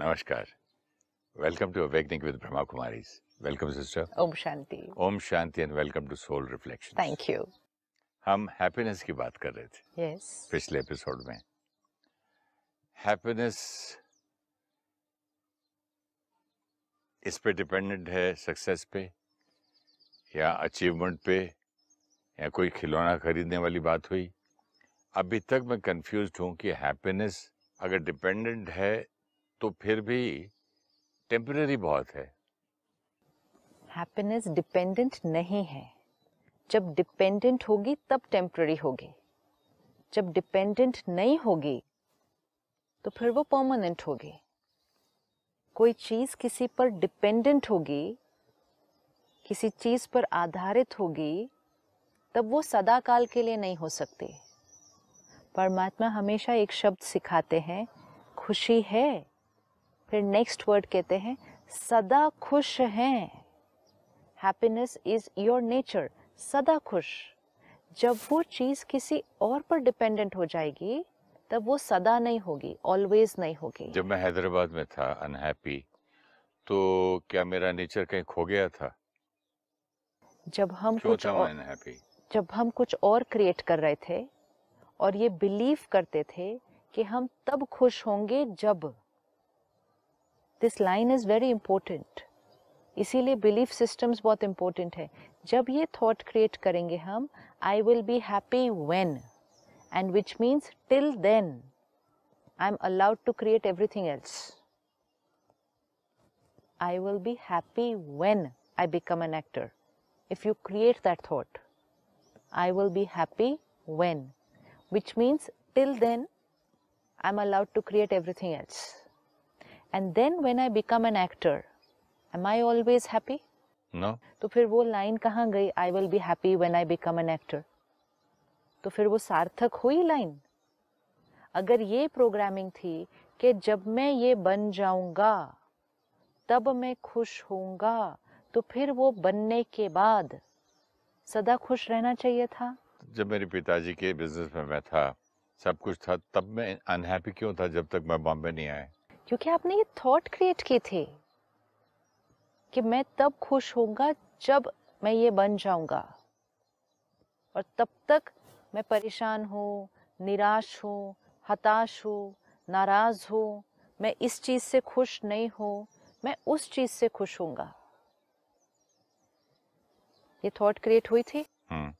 नमस्कार। Welcome to awakening with Brahma Kumaris welcome sister Om Shanti. Om Shanti and welcome to soul reflection thank you हम happiness की बात कर रहे थे yes. पिछले एपिसोड में। हैप्पीनेस इस पे डिपेंडेंट है सक्सेस पे या अचीवमेंट पे या कोई खिलौना खरीदने वाली बात हुई। अभी तक मैं कंफ्यूज्ड हूँ कि हैप्पीनेस अगर डिपेंडेंट है तो फिर भी टेम्पररी बहुत है। हैप्पीनेस डिपेंडेंट नहीं है। जब डिपेंडेंट होगी, तब टेम्पररी होगी। जब डिपेंडेंट नहीं होगी तो फिर वो परमानेंट होगी। कोई चीज़ किसी पर डिपेंडेंट होगी, किसी चीज़ पर आधारित होगी, तब वो सदा काल के लिए नहीं हो सकती। परमात्मा हमेशा एक शब्द सिखाते हैं, खुशी है। फिर नेक्स्ट वर्ड कहते हैं सदा खुश हैं। हैप्पीनेस इज़ योर नेचर सदा खुश। जब वो चीज़ किसी और पर डिपेंडेंट हो जाएगी तब वो सदा नहीं होगी ऑलवेज नहीं होगी। जब मैं हैदराबाद में था अनहैप्पी तो क्या मेरा नेचर कहीं खो गया था? जब हम कुछ और, अनहैप्पी जब हम कुछ और क्रिएट कर रहे थे और ये बिलीव करते थे कि हम तब खुश होंगे जब This line is very important इसीलिए बिलीफ सिस्टम्स बहुत इंपॉर्टेंट है जब ये थॉट क्रिएट करेंगे हम I will be happy when and which means till then I am allowed to create everything else I will be happy when I become an actor. If you create that thought, I will be happy when, which means till then, I'm allowed to create everything else. And then when I become an actor, am I always happy? No तो फिर वो line कहाँ गई? I will be happy when I become an actor तो फिर वो सार्थक हुई लाइन अगर ये प्रोग्रामिंग थी कि जब मैं ये बन जाऊँगा तब मैं खुश होऊँगा तो फिर वो बनने के बाद सदा खुश रहना चाहिए था? जब मेरे पिताजी के बिज़नेस में मैं था सब कुछ था तब मैं अनहैप्पी क्यों था जब तक मैं बॉम्बे नहीं आया? क्योंकि आपने ये थॉट क्रिएट की थी कि मैं तब खुश होऊँगा जब मैं ये बन जाऊँगा। और तब तक मैं परेशान हूँ निराश हूँ हताश हूँ नाराज़ हूँ। मैं इस चीज़ से खुश नहीं हूँ मैं उस चीज़ से खुश होऊँगा। ये थॉट क्रिएट हुई थी। हम्म।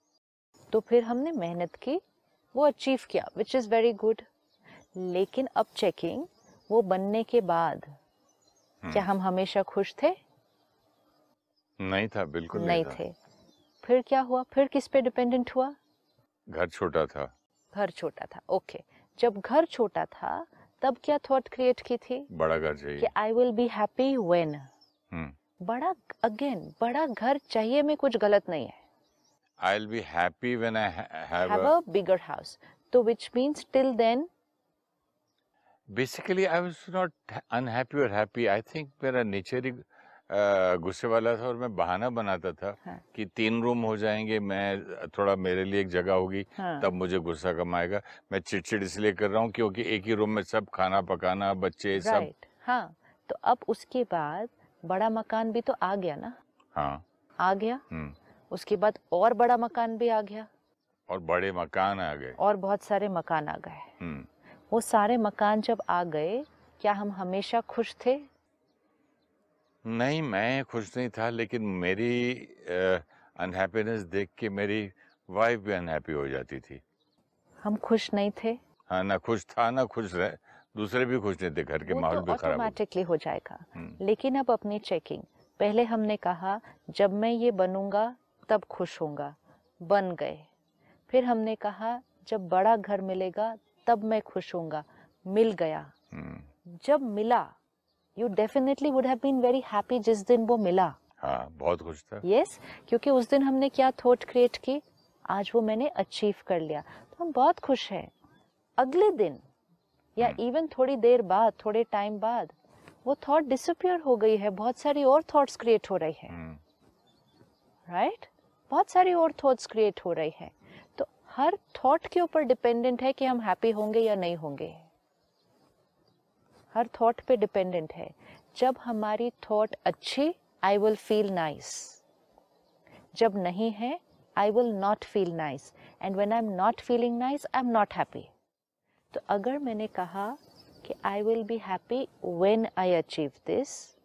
तो फिर हमने मेहनत की वो अचीव किया विच इज़ वेरी गुड लेकिन अब चेकिंग वो बनने के बाद क्या हम हमेशा खुश थे? नहीं था बिल्कुल नहीं था। थे। फिर क्या हुआ? फिर किस पे डिपेंडेंट हुआ? घर छोटा था। घर छोटा था ओके जब घर छोटा था तब क्या थॉट क्रिएट की थी? बड़ा घर कि चाहिए I will be happy when hmm. बड़ा अगेन बड़ा घर चाहिए में कुछ गलत नहीं है। I will be happy when I have a bigger house तो which means till then basically I was not unhappy और हैप्पी आई थिंक मेरा नेचर ही गुस्से वाला था और मैं बहाना बनाता था हाँ। कि तीन रूम हो जाएँगे मैं थोड़ा मेरे लिए एक जगह होगी हाँ। तब मुझे गुस्सा कम आएगा। मैं चिड़चिड़ इसलिए कर रहा हूँ क्योंकि एक ही रूम में सब खाना पकाना बच्चे सब हाँ। तो अब उसके बाद बड़ा मकान भी तो आ गया ना? हाँ। आ गया? हम्म। उसके बाद और बड़ा मकान भी आ गया? और बड़े मकान आ गए। और बहुत सारे मकान आ गए। हम्म। वो सारे मकान जब आ गए क्या हम हमेशा खुश थे? नहीं मैं खुश नहीं था लेकिन मेरी अनहैप्पीनेस देख के मेरी वाइफ भी अनहैप्पी हो जाती थी। हम खुश नहीं थे? हाँ ना खुश था ना खुश रह दूसरे भी खुश नहीं थे घर के माहौल तो भी खराब हो ऑटोमेटिकली हो जाएगा। हम्म। लेकिन अब अपनी चेकिंग पहले हमने कहा जब मैं ये बनूँगा तब खुश होऊँगा। बन गए। फिर हमने कहा जब बड़ा घर मिलेगा तब मैं खुश होऊँगा। मिल गया। हम्म, जब मिला you definitely would have been very happy जिस दिन वो मिला। हाँ बहुत खुश था। यस yes, क्योंकि उस दिन हमने क्या थॉट क्रिएट की? आज वो मैंने अचीव कर लिया। तो हम बहुत खुश हैं। अगले दिन या इवन थोड़ी देर बाद थोड़े टाइम बाद वो थॉट डिसअपियर हो गई है। बहुत सारी और थॉट्स क्रिएट हो रही है। हम्म, राइट बहुत सारी और थॉट्स क्रिएट हो रही है। हर थॉट के ऊपर डिपेंडेंट है कि हम हैप्पी होंगे या नहीं होंगे। हर थॉट पे डिपेंडेंट है। जब हमारी थॉट अच्छी आई विल फील नाइस जब नहीं है I will not feel nice and when I am not feeling nice I am not happy तो अगर मैंने कहा कि I will be happy when I achieve this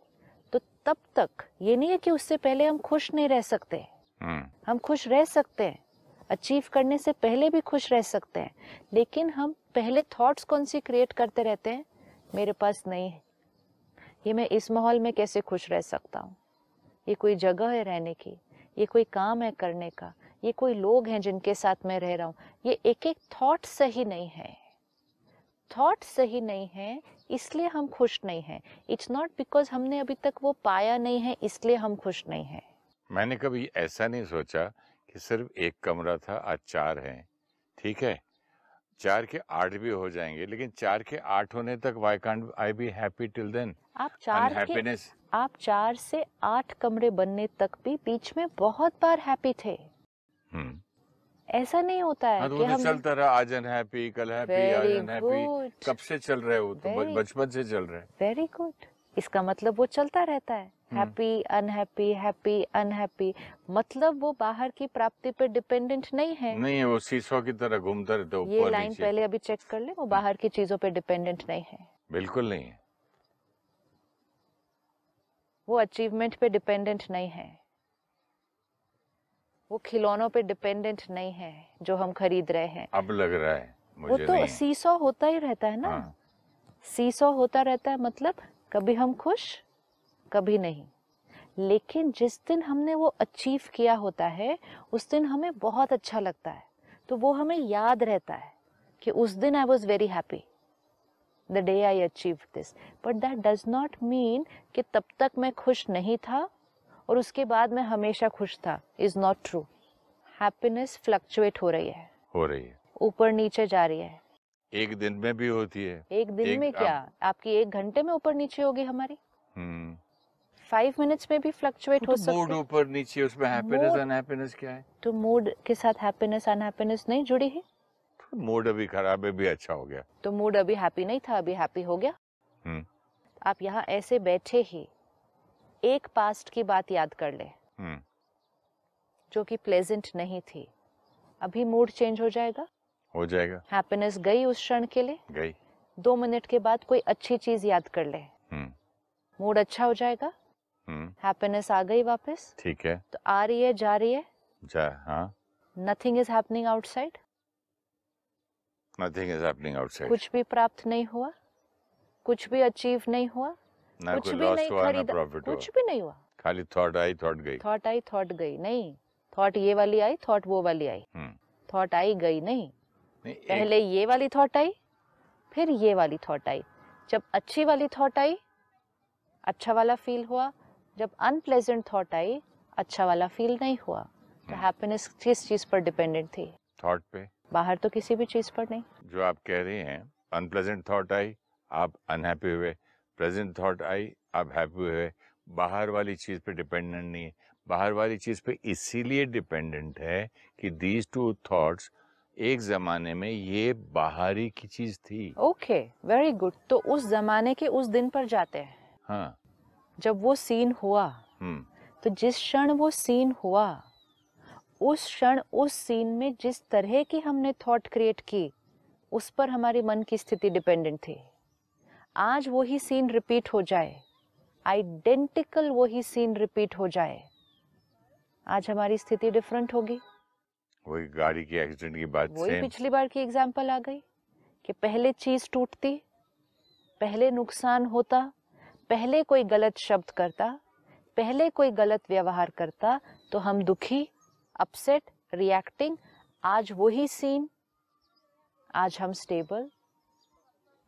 तो तब तक ये नहीं है कि उससे पहले हम खुश नहीं रह सकते। हम्म। हम खुश रह सकते हैं। अचीव करने से पहले भी खुश रह सकते हैं। लेकिन हम पहले थॉट्स कौन सी क्रिएट करते रहते हैं? मेरे पास नहीं है। ये मैं इस माहौल में कैसे खुश रह सकता हूँ? ये कोई जगह है रहने की? ये कोई काम है करने का? ये कोई लोग हैं जिनके साथ मैं रह रहा हूँ? ये एक एक थॉट सही नहीं है। थॉट सही नहीं है, इसलिए हम खुश नहीं हैं। इट्स नॉट बिकॉज़ हमने अभी तक वो पाया नहीं है, इसलिए हम खुश नहीं हैं। मैंने कभी ऐसा नहीं सोचा कि सिर्फ़ एक कमरा था आज चार हैं। ठीक है? चार के आठ भी हो जाएँगे लेकिन चार के आठ होने तक why can't I be happy till then आप चार के आप चार से आठ कमरे बनने तक भी बीच में बहुत बार हैप्पी थे। हम्म। ऐसा नहीं होता है हाँ तो कि हम चलता रहा आज अनहैप्पी कल हैप्पी आज अनहैप्पी कब से चल रहा है? तो बचपन से चल रहा है। वेरी गुड इसका मतलब वो चलता रहता है। Hmm. Happy unhappy happy unhappy मतलब वो बाहर की प्राप्ति पर डिपेंडेंट नहीं है। नहीं है वो सीसो की तरह घूमता रहता है ये लाइन पहले अभी चेक कर ले वो बाहर की चीज़ों पे डिपेंडेंट नहीं है। बिल्कुल नहीं है। वो अचीवमेंट पे डिपेंडेंट नहीं है। वो खिलौनों पे डिपेंडेंट नहीं है जो हम खरीद रहे हैं। अब लग रहा है मुझे वो तो। सीसॉ होता ही रहता है ना। हाँ। सीसॉ होता रहता है मतलब कभी हम खुश कभी नहीं। लेकिन जिस दिन हमने वो अचीव किया होता है उस दिन हमें बहुत अच्छा लगता है। तो वो हमें याद रहता है कि उस दिन I was very happy the day I achieve this but that does not mean कि तब तक मैं खुश नहीं था और उसके बाद मैं हमेशा खुश था। Is not true happiness fluctuate हो रही है। हो रही है। ऊपर नीचे जा रही है। एक दिन में भी होती है। एक दिन एक- में आप- क्या आपकी एक घंटे में ऊपर नीचे होगी हमारी? हम्म। फाइव मिनट्स में भी फ्लक्चुएट हो तो मूड सकती है। ऊपर नीचे उसमें हैप्पीनेस अनहैप्पीनेस क्या है? तो मूड के साथ हैप्पीनेस अनहैप्पीनेस नहीं जुड़ी है? मूड अभी खराब है भी अच्छा हो गया। तो मूड अभी हैप्पी नहीं था अभी हैप्पी हो गया? हम्म। आप यहाँ ऐसे बैठे ही एक पास्ट की बात याद कर ले। हम्म। जो कि प्लेजेंट नहीं थी। अभी मूड चेंज हो जाएगा? हो जाएगा। हैप्पीनेस गई उस क्षण के लिए? गई। दो मिनट के बाद कोई अच्छी चीज़ याद कर ले। हम्म। मूड अच्छा हो जाएगा? हम्म। हैप्पीनेस आ गई वापस? ठीक है। तो आ रही है जा रही है? जा हाँ। Nothing is happening outside nothing is happening outside कुछ भी प्राप्त नहीं हुआ? कुछ भी अचीव नहीं हुआ? ना कुछ भी नहीं खरीदा कुछ भी नहीं हुआ। खाली थॉट आई थॉट गई। थॉट आई थॉट गई नहीं। थॉट ये वाली आई थॉट वो वाली आई। हम्म। थॉट आई गई नहीं। पहले ये वाली थॉट आई फिर ये वाली थॉट आई। जब अच्छी वाली थॉट आई अच्छा वाला फील हुआ। जब अनप्लेजेंट थॉट आई अच्छा वाला फील नहीं हुआ। तो। हैप्पीनेस किस चीज़ पर डिपेंडेंट थी? थॉट पे। बाहर तो किसी भी चीज़ पर नहीं। जो आप कह रहे हैं अनप्लेजेंट थॉट आई आप अनहैप्पी हुए। प्रेजेंट थॉट आई आप हैप्पी हुए। बाहर वाली चीज़ पे डिपेंडेंट नहीं है। बाहर वाली चीज़ पे इसीलिए डिपेंडेंट है कि दीज टू थॉट्स एक जमाने में ये बाहरी की चीज़ थी। ओके वेरी गुड तो उस जमाने के उस दिन पर जाते हैं। हाँ। जब वो सीन हुआ हम्म। तो जिस क्षण वो सीन हुआ उस क्षण उस सीन में जिस तरह की हमने थॉट क्रिएट की उस पर हमारी मन की स्थिति डिपेंडेंट थी। आज वही सीन रिपीट हो जाए। आइडेंटिकल वही सीन रिपीट हो जाए। आज हमारी स्थिति डिफरेंट होगी। वही गाड़ी की एक्सीडेंट की बात वही पिछली बार की एग्ज़ाम्पल आ गई कि पहले चीज़ टूटती पहले नुकसान होता पहले कोई गलत शब्द करता पहले कोई गलत व्यवहार करता तो हम दुखी अपसेट रिएक्टिंग आज वही सीन आज हम स्टेबल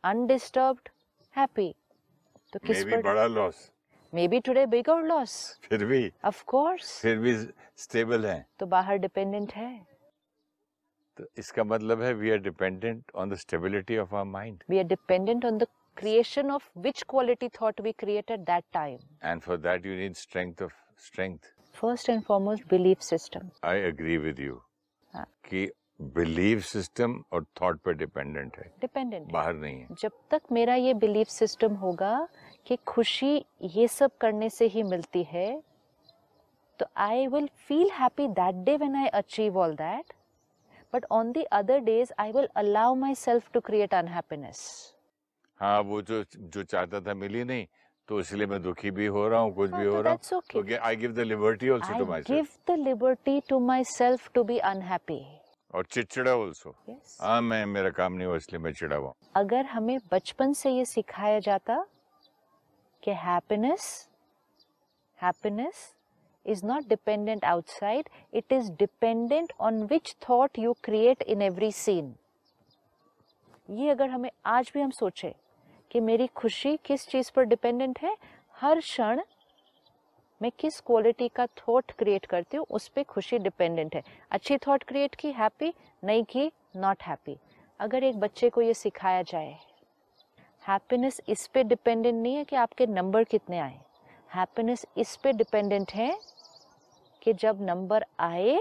अनडिस्टर्ब्ड हैप्पी तो किस पर बड़ा loss may be today bigger loss फिर भी ऑफ़ कोर्स फिर भी स्टेबल है तो बाहर डिपेंडेंट है तो इसका मतलब है we are dependent on the stability of our mind we are dependent on the creation of which quality thought we create at that time. and for that you need strength of strength First and foremost, belief system. I agree with you हाँ. कि belief system और thought पे dependent है dependent बाहर नहीं है जब तक मेरा ये बिलीफ सिस्टम होगा कि खुशी ये सब करने से ही मिलती है तो I will feel happy that day when I achieve all that but on the other days I will allow myself to create unhappiness हाँ वो जो जो चाहता था मिली नहीं तो इसलिए मैं दुखी भी हो रहा हूँ कुछ हाँ, भी तो हो रहा हूँ तो I give the liberty also to I my give the liberty to myself to be unhappy. और चिड़चिड़ा आल्सो हाँ मैं मेरा काम नहीं हुआ इसलिए मैं चिड़ा हुआ अगर हमें बचपन से ये सिखाया जाता कि happiness happiness is not dependent outside, it is dependent on which thought you create in every scene. ये अगर हमें आज भी हम सोचे कि मेरी खुशी किस चीज़ पर डिपेंडेंट है, हर क्षण मैं किस क्वालिटी का थॉट क्रिएट करती हूँ, उस पर खुशी डिपेंडेंट है। अच्छी थॉट क्रिएट की हैप्पी नहीं की नॉट हैप्पी अगर एक बच्चे को ये सिखाया जाए हैप्पीनेस इस पे डिपेंडेंट नहीं है कि आपके नंबर कितने आए। हैप्पीनेस इस पे डिपेंडेंट है कि जब नंबर आए,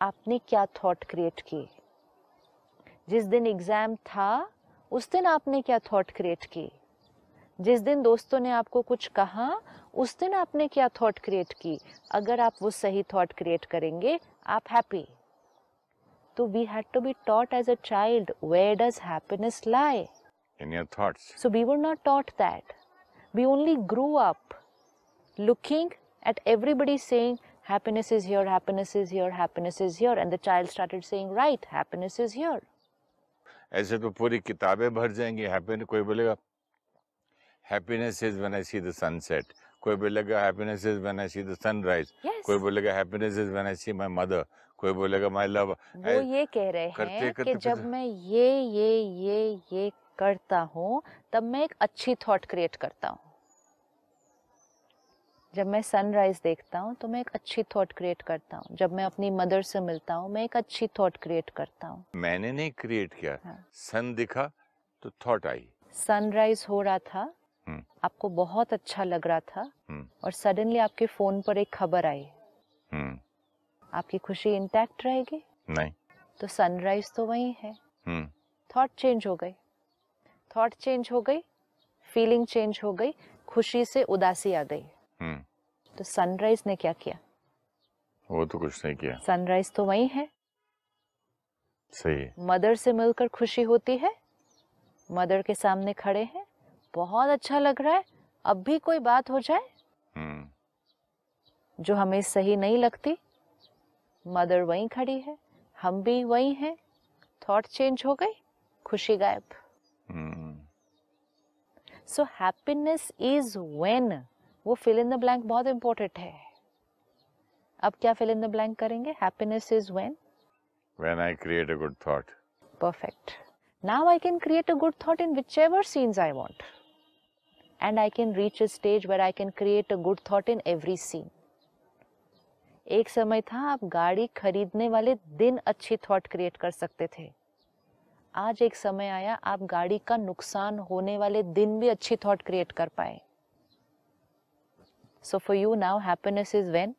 आपने क्या थॉट क्रिएट किए। जिस दिन एग्ज़ाम था, उस दिन आपने क्या थॉट क्रिएट की जिस दिन दोस्तों ने आपको कुछ कहा, उस दिन आपने क्या थॉट क्रिएट की अगर आप वो सही थॉट क्रिएट करेंगे, आप हैप्पी तो we had to be taught as a child where does happiness lie in your thoughts So we were not taught that. We only grew up looking at everybody saying, happiness is here, happiness is here, happiness is here. And the child started saying, right, happiness is here. ऐसे तो पूरी किताबें भर जाएँगी happiness कोई बोलेगा happiness is when I see the sunset कोई बोलेगा happiness is when I see the sunrise. कोई बोलेगा happiness is when I see my mother कोई बोलेगा माय लव वो ये कह रहे हैं कि जब मैं ये ये ये ये करता हूँ तब मैं एक अच्छी थॉट क्रिएट करता हूँ। जब मैं सनराइज देखता हूँ तो मैं एक अच्छी थॉट क्रिएट करता हूँ। जब मैं अपनी मदर से मिलता हूँ मैं एक अच्छी थॉट क्रिएट करता हूँ। मैंने नहीं क्रिएट किया। हाँ। सन दिखा तो थॉट आई। सनराइज हो रहा था। हम्म। आपको बहुत अच्छा लग रहा था। हम्म। और सडनली आपके फ़ोन पर एक खबर आई। हम्म। आपकी खुशी इंटैक्ट रहेगी? नहीं। तो सनराइज तो वही है। थॉट चेंज हो गई। थॉट चेंज हो गई फीलिंग चेंज हो गई खुशी से उदासी आ गई। हम्म। तो सनराइज ने क्या किया? वो तो कुछ नहीं किया। सनराइज तो वही है। सही मदर से मिलकर खुशी होती है। मदर के सामने खड़े हैं। बहुत अच्छा लग रहा है। अब भी कोई बात हो जाए? हम्म। जो हमें सही नहीं लगती मदर वहीं खड़ी है। हम भी वहीं हैं। थॉट चेंज हो गई। खुशी गायब। सो हैप्पीनेस इज़ वेन वो फिल इन द ब्लैंक बहुत इंपॉर्टेंट है। अब क्या फिल इन द ब्लैंक करेंगे? Happiness is when when I create a good thought perfect now I can create a good thought in whichever scenes I want and I can reach a stage where I can create a good thought in every scene एक समय था आप गाड़ी खरीदने वाले दिन अच्छी thought create कर सकते थे। आज एक समय आया आप गाड़ी का नुकसान होने वाले दिन भी अच्छी थॉट क्रिएट कर पाए। So for you now happiness is when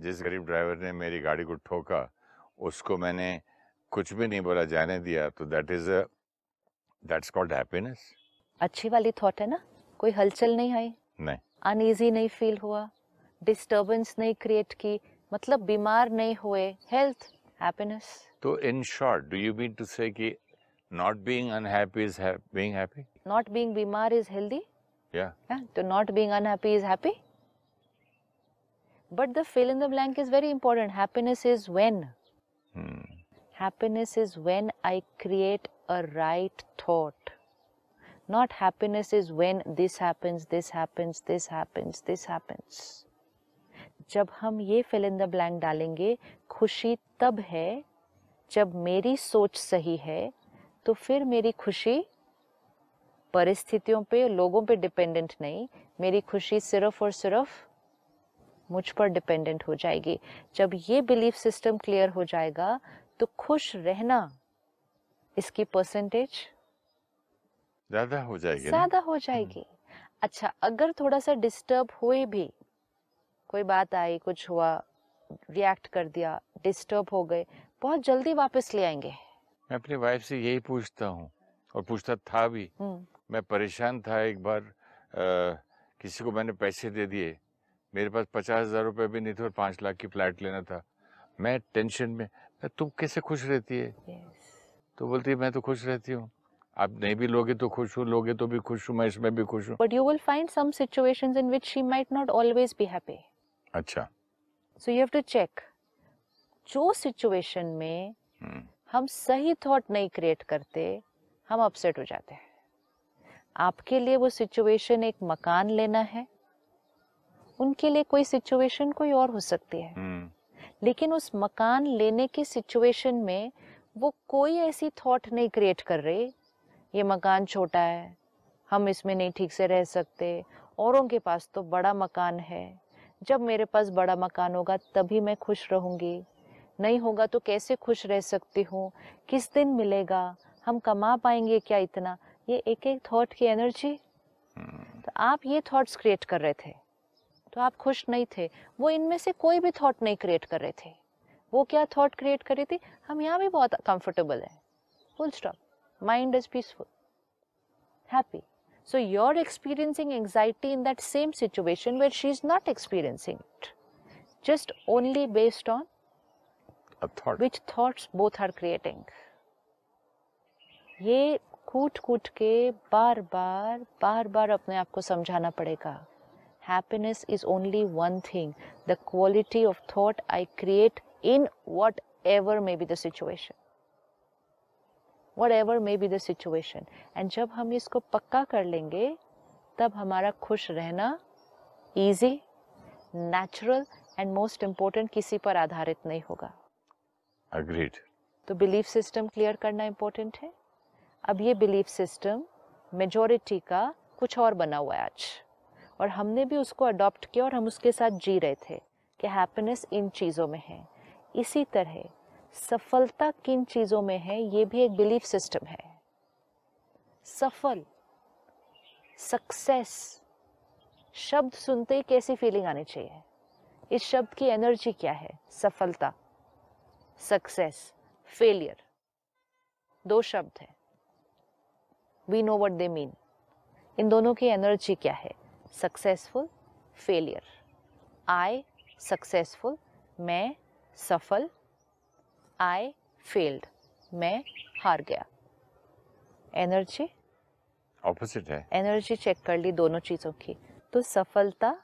जिस गरीब ड्राइवर ने मेरी गाड़ी को ठोका उसको मैंने कुछ भी नहीं बोला जाने दिया तो that is that's called happiness अच्छी वाली थॉट है ना? कोई हलचल नहीं आई? नहीं। अनईजी नहीं फील हुआ? डिस्टरबेंस नहीं क्रिएट की? मतलब बीमार नहीं हुए? Health happiness. So, in short, do you mean to say that not being unhappy is ha being happy? Not being bimar is healthy? Yeah. yeah. So, not being unhappy is happy? But the fill in the blank is very important. Happiness is when. Hmm. Happiness is when I create a right thought. Not happiness is when this happens, this happens, this happens, this happens. जब हम ये fill in the blank डालेंगे खुशी तब है जब मेरी सोच सही है तो फिर मेरी खुशी परिस्थितियों पे लोगों पे डिपेंडेंट नहीं मेरी खुशी सिर्फ़ और सिर्फ़ मुझ पर डिपेंडेंट हो जाएगी। जब ये बिलीफ सिस्टम क्लियर हो जाएगा तो खुश रहना इसकी परसेंटेज ज़्यादा हो जाएगी ज़्यादा हो जाएगी। अच्छा अगर थोड़ा सा डिस्टर्ब हुए भी कोई बात आई कुछ हुआ रिएक्ट कर दिया डिस्टर्ब हो गए बहुत जल्दी वापस ले आएँगे। मैं अपनी वाइफ से यही पूछता हूँ और पूछता था भी हम्म। मैं परेशान था एक बार आ, किसी को मैंने पैसे दे दिए मेरे पास पचास हज़ार रुपये भी नहीं थे और पाँच लाख की फ्लैट लेना था। मैं टेंशन में मैं तुम कैसे खुश रहती है? Yes. तो बोलती है मैं तो खुश रहती हूँ। आप नहीं भी लोगे तो खुश हूँ लोगे तो भी खुश हूँ मैं इसमें भी खुश हूँ। But you will find some situations in which she might not always be happy अच्छा। So you have to check. जो सिचुएशन में हम्म, हम सही थॉट नहीं क्रिएट करते हम अपसेट हो जाते हैं। आपके लिए वो सिचुएशन एक मकान लेना है। उनके लिए कोई सिचुएशन कोई और हो सकती है। हम्म, लेकिन उस मकान लेने की सिचुएशन में वो कोई ऐसी थॉट नहीं क्रिएट कर रही ये मकान छोटा है हम इसमें नहीं ठीक से रह सकते औरों के पास तो बड़ा मकान है। जब मेरे पास बड़ा मकान होगा तभी मैं खुश रहूँगी। नहीं होगा तो कैसे खुश रह सकती हूँ? किस दिन मिलेगा? हम कमा पाएँगे क्या इतना? ये एक एक थॉट की एनर्जी हम्म, तो आप ये थॉट्स क्रिएट कर रहे थे। तो आप खुश नहीं थे। वो इनमें से कोई भी थॉट नहीं क्रिएट कर रहे थे। वो क्या थॉट क्रिएट कर रही थी? हम यहाँ भी बहुत कंफर्टेबल है। Full stop mind is peaceful happy so you're experiencing anxiety in that same situation where she's not experiencing it just only based on a thought which thoughts both are creating ये कूट कूट के बार बार बार बार अपने आप को समझाना पड़ेगा happiness is only one thing the quality of thought i create in whatever may be the situation whatever may be the situation. And जब हम इसको पक्का कर लेंगे तब हमारा खुश रहना easy natural and most important किसी पर आधारित नहीं होगा। Agreed. तो बिलीफ सिस्टम क्लियर करना इम्पोर्टेंट है। अब ये बिलीफ सिस्टम मेजोरिटी का कुछ और बना हुआ है आज। और हमने भी उसको अडॉप्ट किया और हम उसके साथ जी रहे थे कि हैप्पीनेस इन चीज़ों में है। इसी तरह सफलता किन चीज़ों में है, ये भी एक बिलीफ सिस्टम है। सफल सक्सेस शब्द सुनते ही कैसी फीलिंग आनी चाहिए? इस शब्द की एनर्जी क्या है? सफलता सक्सेस फेलियर दो शब्द हैं। We know what they mean इन दोनों की एनर्जी क्या है? सक्सेसफुल फेलियर आई सक्सेसफुल मैं सफल आई फेल्ड मैं हार गया। एनर्जी opposite है। एनर्जी चेक कर ली दोनों चीज़ों की। तो सफलता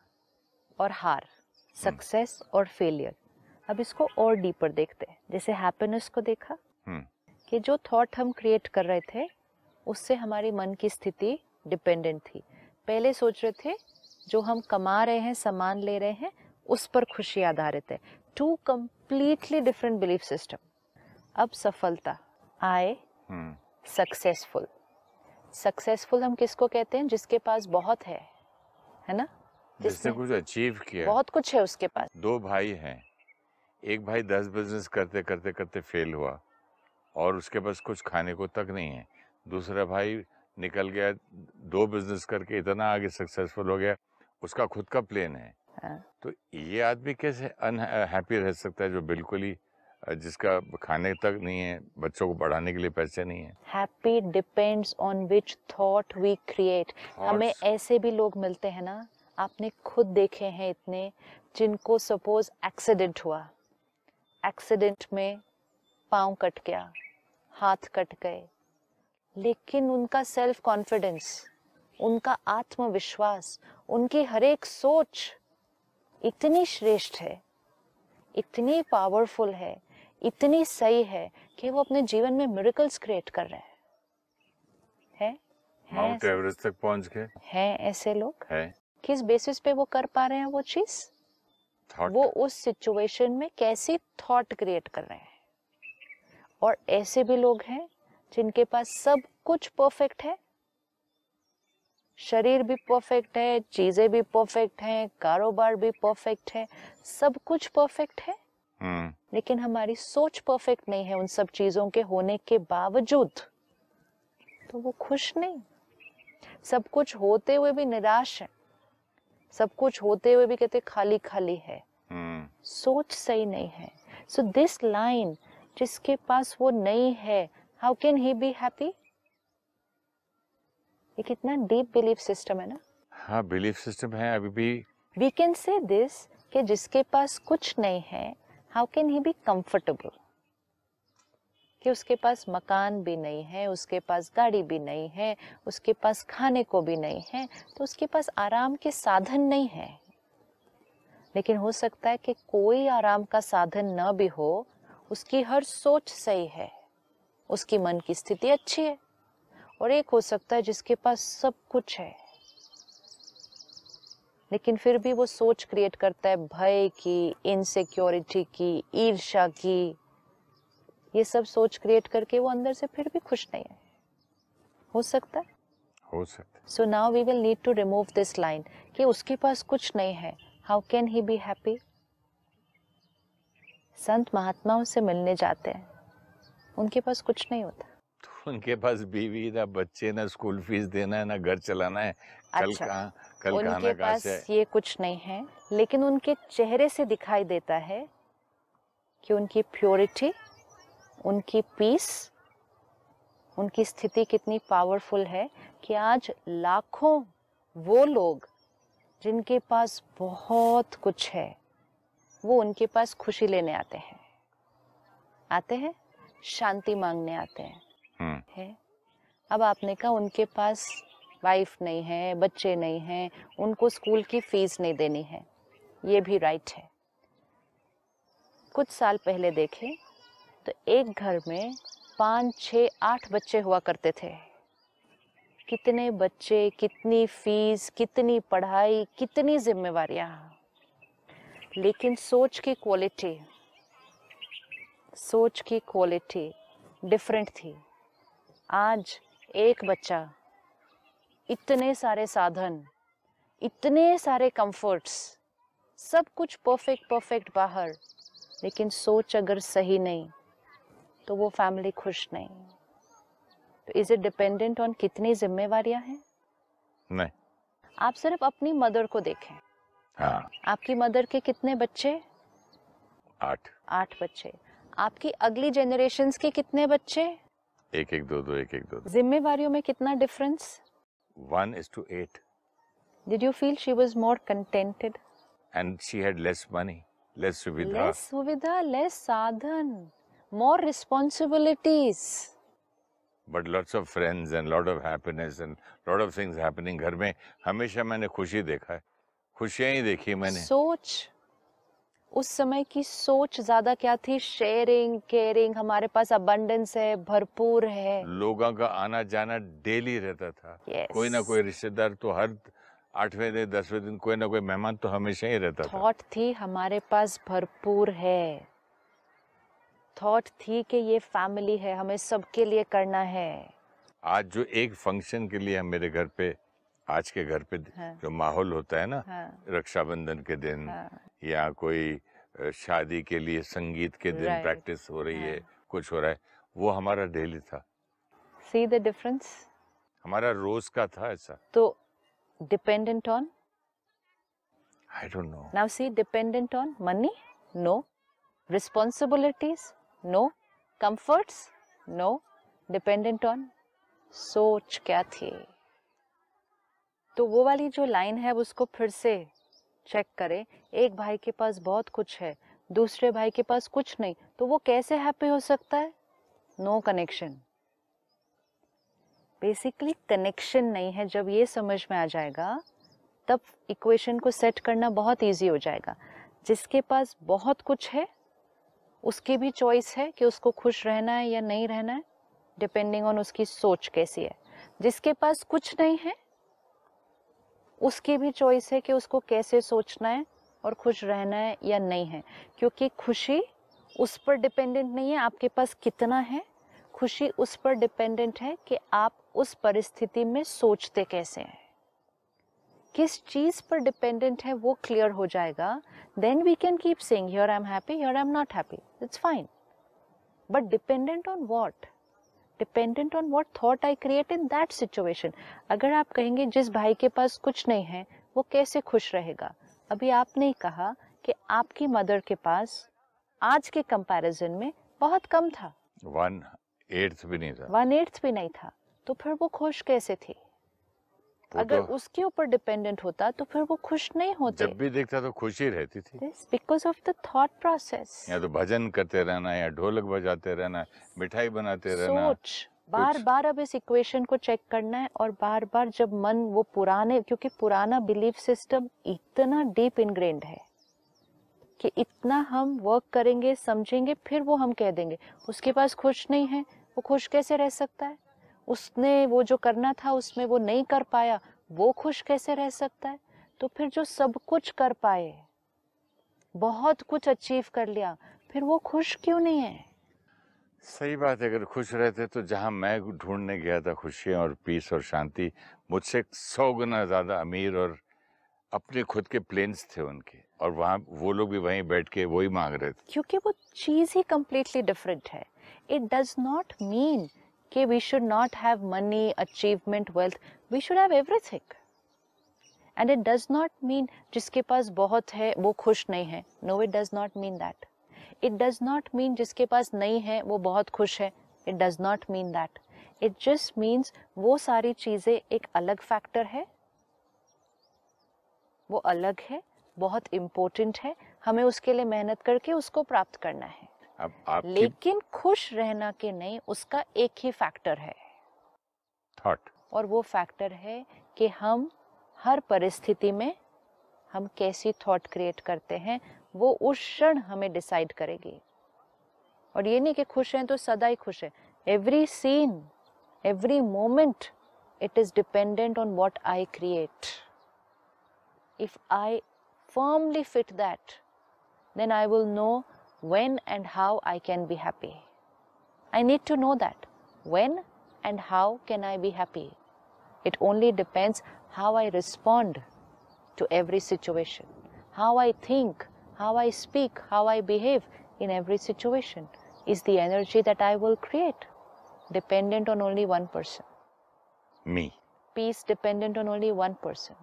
और हार सक्सेस और फेलियर अब इसको और डीपर देखते हैं। जैसे हैप्पीनेस को देखा हम्म, कि जो थॉट हम क्रिएट कर रहे थे उससे हमारी मन की स्थिति डिपेंडेंट थी। पहले सोच रहे थे जो हम कमा रहे हैं सामान ले रहे हैं उस पर खुशी आधारित है। Two completely different belief system अब सफलता आए हम्म, सक्सेसफुल सक्सेसफुल हम किसको कहते हैं? जिसके पास बहुत है है ना? जिसने कुछ अचीव किया बहुत कुछ है उसके पास। दो भाई हैं। एक भाई दस बिज़नेस करते करते करते फेल हुआ और उसके पास कुछ खाने को तक नहीं है। दूसरा भाई निकल गया दो बिज़नेस करके इतना आगे सक्सेसफुल हो गया। उसका खुद का प्लेन हाँ। तो ये आदमी कैसे अनहैप्पी रह सकता है जो बिल्कुल ही जिसका खाने तक नहीं है बच्चों को पढ़ाने के लिए पैसे नहीं है? Happy depends on which thought we create हमें ऐसे भी लोग मिलते हैं ना आपने खुद देखे हैं इतने जिनको सपोज़ एक्सीडेंट हुआ। एक्सीडेंट में पाँव कट गया हाथ कट गए। लेकिन उनका सेल्फ कॉन्फिडेंस उनका आत्मविश्वास उनकी हर एक सोच इतनी श्रेष्ठ है इतनी पावरफुल है इतनी सही है कि वो अपने जीवन में मिरेकल्स क्रिएट कर रहे हैं। है? है माउंट एवरेस्ट तक पहुँच गए। हैं ऐसे लोग? है। किस बेसिस पे वो कर पा रहे हैं वो चीज़? वो उस सिचुएशन में कैसी थॉट क्रिएट कर रहे हैं? और ऐसे भी लोग हैं जिनके पास सब कुछ परफेक्ट है शरीर भी परफेक्ट है चीज़ें भी परफेक्ट हैं कारोबार भी परफेक्ट है सब कुछ परफेक्ट है। हम्म। लेकिन हमारी सोच परफेक्ट नहीं है उन सब चीज़ों के होने के बावजूद। तो वो खुश नहीं। सब कुछ होते हुए भी निराश है। सब कुछ होते हुए भी कहते खाली खाली है। हम्म। सोच सही नहीं है। सो दिस लाइन जिसके पास वो नहीं है how can he be happy ये कितना डीप बिलीफ सिस्टम है ना? हाँ बिलीफ सिस्टम है अभी भी। वी कैन से दिस कि जिसके पास कुछ नहीं है how can he be comfortable कि उसके पास मकान भी नहीं है उसके पास गाड़ी भी नहीं है उसके पास खाने को भी नहीं है तो उसके पास आराम के साधन नहीं है। लेकिन हो सकता है कि कोई आराम का साधन न भी हो उसकी हर सोच सही है उसकी मन की स्थिति अच्छी है। और एक हो सकता है जिसके पास सब कुछ है। लेकिन फिर भी वो सोच क्रिएट करता है भय की इनसिक्योरिटी की ईर्षा की। ये सब सोच क्रिएट करके वो अंदर से फिर भी खुश नहीं है। हो सकता है? हो सकता so now we will need to remove this line कि उसके पास कुछ नहीं है। How can he be happy संत महात्माओं से मिलने जाते हैं। उनके पास कुछ नहीं होता। उनके पास बीवी ना बच्चे ना स्कूल फ़ीस देना है ना घर चलाना है। कल अच्छा, कहाँ कल उनके पास ये कुछ नहीं है लेकिन उनके चेहरे से दिखाई देता है कि उनकी प्योरिटी उनकी पीस उनकी स्थिति कितनी पावरफुल है कि आज लाखों वो लोग जिनके पास बहुत कुछ है वो उनके पास खुशी लेने आते हैं। आते हैं शांति मांगने आते हैं। है। अब आपने कहा उनके पास वाइफ नहीं है, बच्चे नहीं हैं, उनको स्कूल की फ़ीस नहीं देनी है। ये भी राइट है। कुछ साल पहले देखें तो एक घर में पाँच छः आठ बच्चे हुआ करते थे। कितने बच्चे, कितनी फ़ीस कितनी पढ़ाई, कितनी जिम्मेवारियाँ। लेकिन सोच की क्वालिटी सोच की क्वालिटी डिफरेंट थी। आज एक बच्चा इतने सारे साधन इतने सारे कंफर्ट्स सब कुछ परफेक्ट परफेक्ट बाहर लेकिन सोच अगर सही नहीं तो वो फैमिली खुश नहीं। तो इज़ इट डिपेंडेंट ऑन कितनी जिम्मेवारियाँ हैं? नहीं। आप सिर्फ़ अपनी मदर को देखें। हाँ। आपकी मदर के कितने बच्चे? आठ। आठ बच्चे। आपकी अगली जनरेशन्स के कितने बच्चे? एक एक दो दो एक एक दो दो। जिम्मेवारियों में कितना difference one is to eight did you feel she was more contented and she had less money less सुविधा लेस सुविधा लेस साधन more responsibilities but lots of friends and lot of happiness and lot of things happening घर में। हमेशा मैंने खुशी देखा है। खुशियाँ ही देखी मैंने। सोच उस समय की सोच ज़्यादा क्या थी? शेयरिंग केयरिंग हमारे पास अबंडेंस है भरपूर है। लोगों का आना जाना डेली रहता था। Yes. कोई ना कोई रिश्तेदार तो हर आठवें दिन दसवें दिन कोई ना कोई मेहमान तो हमेशा ही रहता था। थॉट थी हमारे पास भरपूर है। थॉट थी कि ये फैमिली है हमें सबके लिए करना है। आज जो एक फ़ंक्शन के लिए हम मेरे घर पे आज के घर पे जो माहौल होता है ना रक्षाबंधन के दिन या कोई शादी के लिए संगीत के दिन प्रैक्टिस हो रही है कुछ हो रहा है वो हमारा डेली था। सी द डिफरेंस हमारा रोज का था ऐसा। तो dependent on I don't know now see dependent on money no responsibilities no comforts no dependent on सोच क्या थी? तो वो वाली जो लाइन है, उसको फिर से चेक करें। एक भाई के पास बहुत कुछ है, दूसरे भाई के पास कुछ नहीं तो वो कैसे हैप्पी हो सकता है? नो कनेक्शन बेसिकली कनेक्शन नहीं है। जब ये समझ में आ जाएगा, तब इक्वेशन को सेट करना बहुत इजी हो जाएगा। जिसके पास बहुत कुछ है, उसकी भी चॉइस है कि उसको खुश रहना है या नहीं रहना है डिपेंडिंग ऑन उसकी सोच कैसी है। जिसके पास कुछ नहीं है उसकी भी चॉइस है कि उसको कैसे सोचना है और खुश रहना है या नहीं है। क्योंकि खुशी उस पर डिपेंडेंट नहीं है, आपके पास कितना है। खुशी उस पर डिपेंडेंट है कि आप उस परिस्थिति में सोचते कैसे हैं। किस चीज़ पर डिपेंडेंट है वो क्लियर हो जाएगा। Then we can keep saying here I am happy here I am not happy it's fine but dependent on what dependent on what thought I create in that situation अगर आप कहेंगे जिस भाई के पास कुछ नहीं है वो कैसे खुश रहेगा? अभी आपने कहा कि आपकी मदर के पास आज के कंपैरिजन में बहुत कम था। वन एट्थ भी नहीं था। वन एट्थ भी नहीं था। तो फिर वो खुश कैसे थी? अगर तो उसके ऊपर डिपेंडेंट होता तो फिर वो खुश नहीं होते। जब भी देखता तो खुशी रहती थी। Because of the thought process या तो भजन करते रहना या ढोलक बजाते रहना मिठाई बनाते रहना। सोच बार बार अब इस इक्वेशन को चेक करना है और बार बार जब मन वो पुराने क्योंकि पुराना बिलीफ सिस्टम इतना डीप इनग्रेन्ड है कि इतना हम वर्क करेंगे समझेंगे फिर वो हम कह देंगे उसके पास खुश नहीं है वो खुश कैसे रह सकता है? उसने वो जो करना था उसमें वो नहीं कर पाया वो खुश कैसे रह सकता है? तो फिर जो सब कुछ कर पाए बहुत कुछ अचीव कर लिया फिर वो खुश क्यों नहीं है? सही बात है अगर खुश रहते तो जहाँ मैं ढूँढने गया था खुशियाँ और पीस और शांति मुझसे सौ गुना ज़्यादा अमीर और अपने खुद के प्लेन्स थे उनके और वहाँ वो लोग भी वहीं बैठ के वही मांग रहे थे। क्योंकि वो चीज़ ही कम्प्लीटली डिफरेंट है। इट डज नॉट मीन कि we should not have money achievement wealth we should have everything and it does not mean जिसके पास बहुत है, वो खुश नहीं है. No it does not mean that it does not mean जिसके पास नहीं है, वो बहुत खुश है. It does not mean that it just means वो सारी चीज़ें एक अलग फैक्टर है. वो अलग है, बहुत इम्पोर्टेंट है. हमें उसके लिए मेहनत करके उसको प्राप्त करना है. अब आपकी लेकिन खुश रहना के नहीं उसका एक ही फैक्टर है। थॉट और वो फैक्टर है कि हम हर परिस्थिति में हम कैसी थॉट क्रिएट करते हैं वो उस क्षण हमें डिसाइड करेगी। और ये नहीं कि खुश हैं तो सदा ही खुश है। Every scene every moment it is dependent on what I create if I firmly fit that, then I will know when and how I can be happy. I need to know that. When and how can I be happy? It only depends how I respond to every situation, how I think, how I speak, how I behave in every situation is the energy that I will create, dependent on only one person. Me Peace dependent on only one person.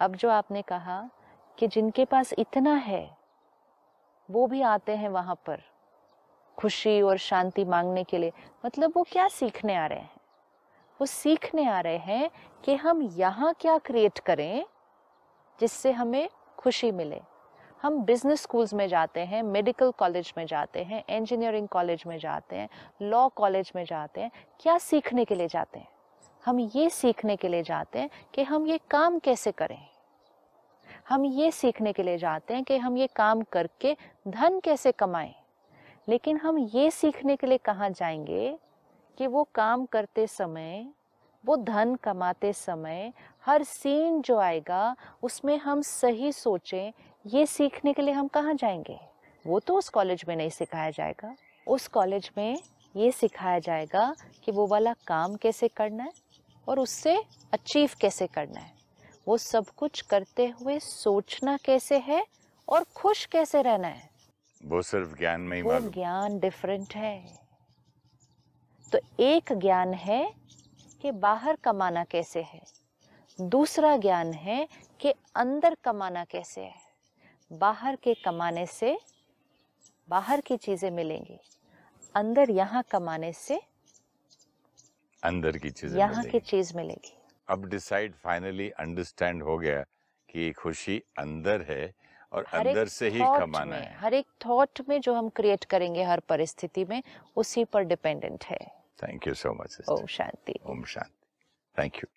अब जो आपने कहा कि जिनके पास इतना है वो भी आते हैं वहाँ पर खुशी और शांति मांगने के लिए। मतलब वो क्या सीखने आ रहे हैं? वो सीखने आ रहे हैं कि हम यहाँ क्या क्रिएट करें जिससे हमें खुशी मिले। हम बिज़नेस स्कूल्स में जाते हैं मेडिकल कॉलेज में जाते हैं इंजीनियरिंग कॉलेज में जाते हैं लॉ कॉलेज में जाते हैं। क्या सीखने के लिए जाते हैं? हम ये सीखने के लिए जाते हैं कि हम ये काम कैसे करें? हम ये सीखने के लिए जाते हैं कि हम ये काम करके धन कैसे कमाएँ। लेकिन हम ये सीखने के लिए कहाँ जाएँगे कि वो काम करते समय, वो धन कमाते समय हर सीन जो आएगा, उसमें हम सही सोचें, ये सीखने के लिए हम कहाँ जाएँगे? वो तो उस कॉलेज में नहीं सिखाया जाएगा। उस कॉलेज में ये सिखाया जाएगा कि वो वाला काम कैसे करना है और उससे अचीव कैसे करना है। वो सब कुछ करते हुए सोचना कैसे है और खुश कैसे रहना है? वो सिर्फ़ ज्ञान में ही वो ज्ञान डिफरेंट है। तो एक ज्ञान है कि बाहर कमाना कैसे है। दूसरा ज्ञान है कि अंदर कमाना कैसे है। बाहर के कमाने से बाहर की चीज़ें मिलेंगी। अंदर यहाँ कमाने से अंदर की चीज़ यहाँ की चीज़ मिलेगी। अब डिसाइड फाइनली अंडरस्टैंड हो गया कि खुशी अंदर है और अंदर से ही कमाना है। हर एक थॉट में जो हम क्रिएट करेंगे हर परिस्थिति में उसी पर डिपेंडेंट है। थैंक यू सो मच ओम शांति। ओम शांति। Thank you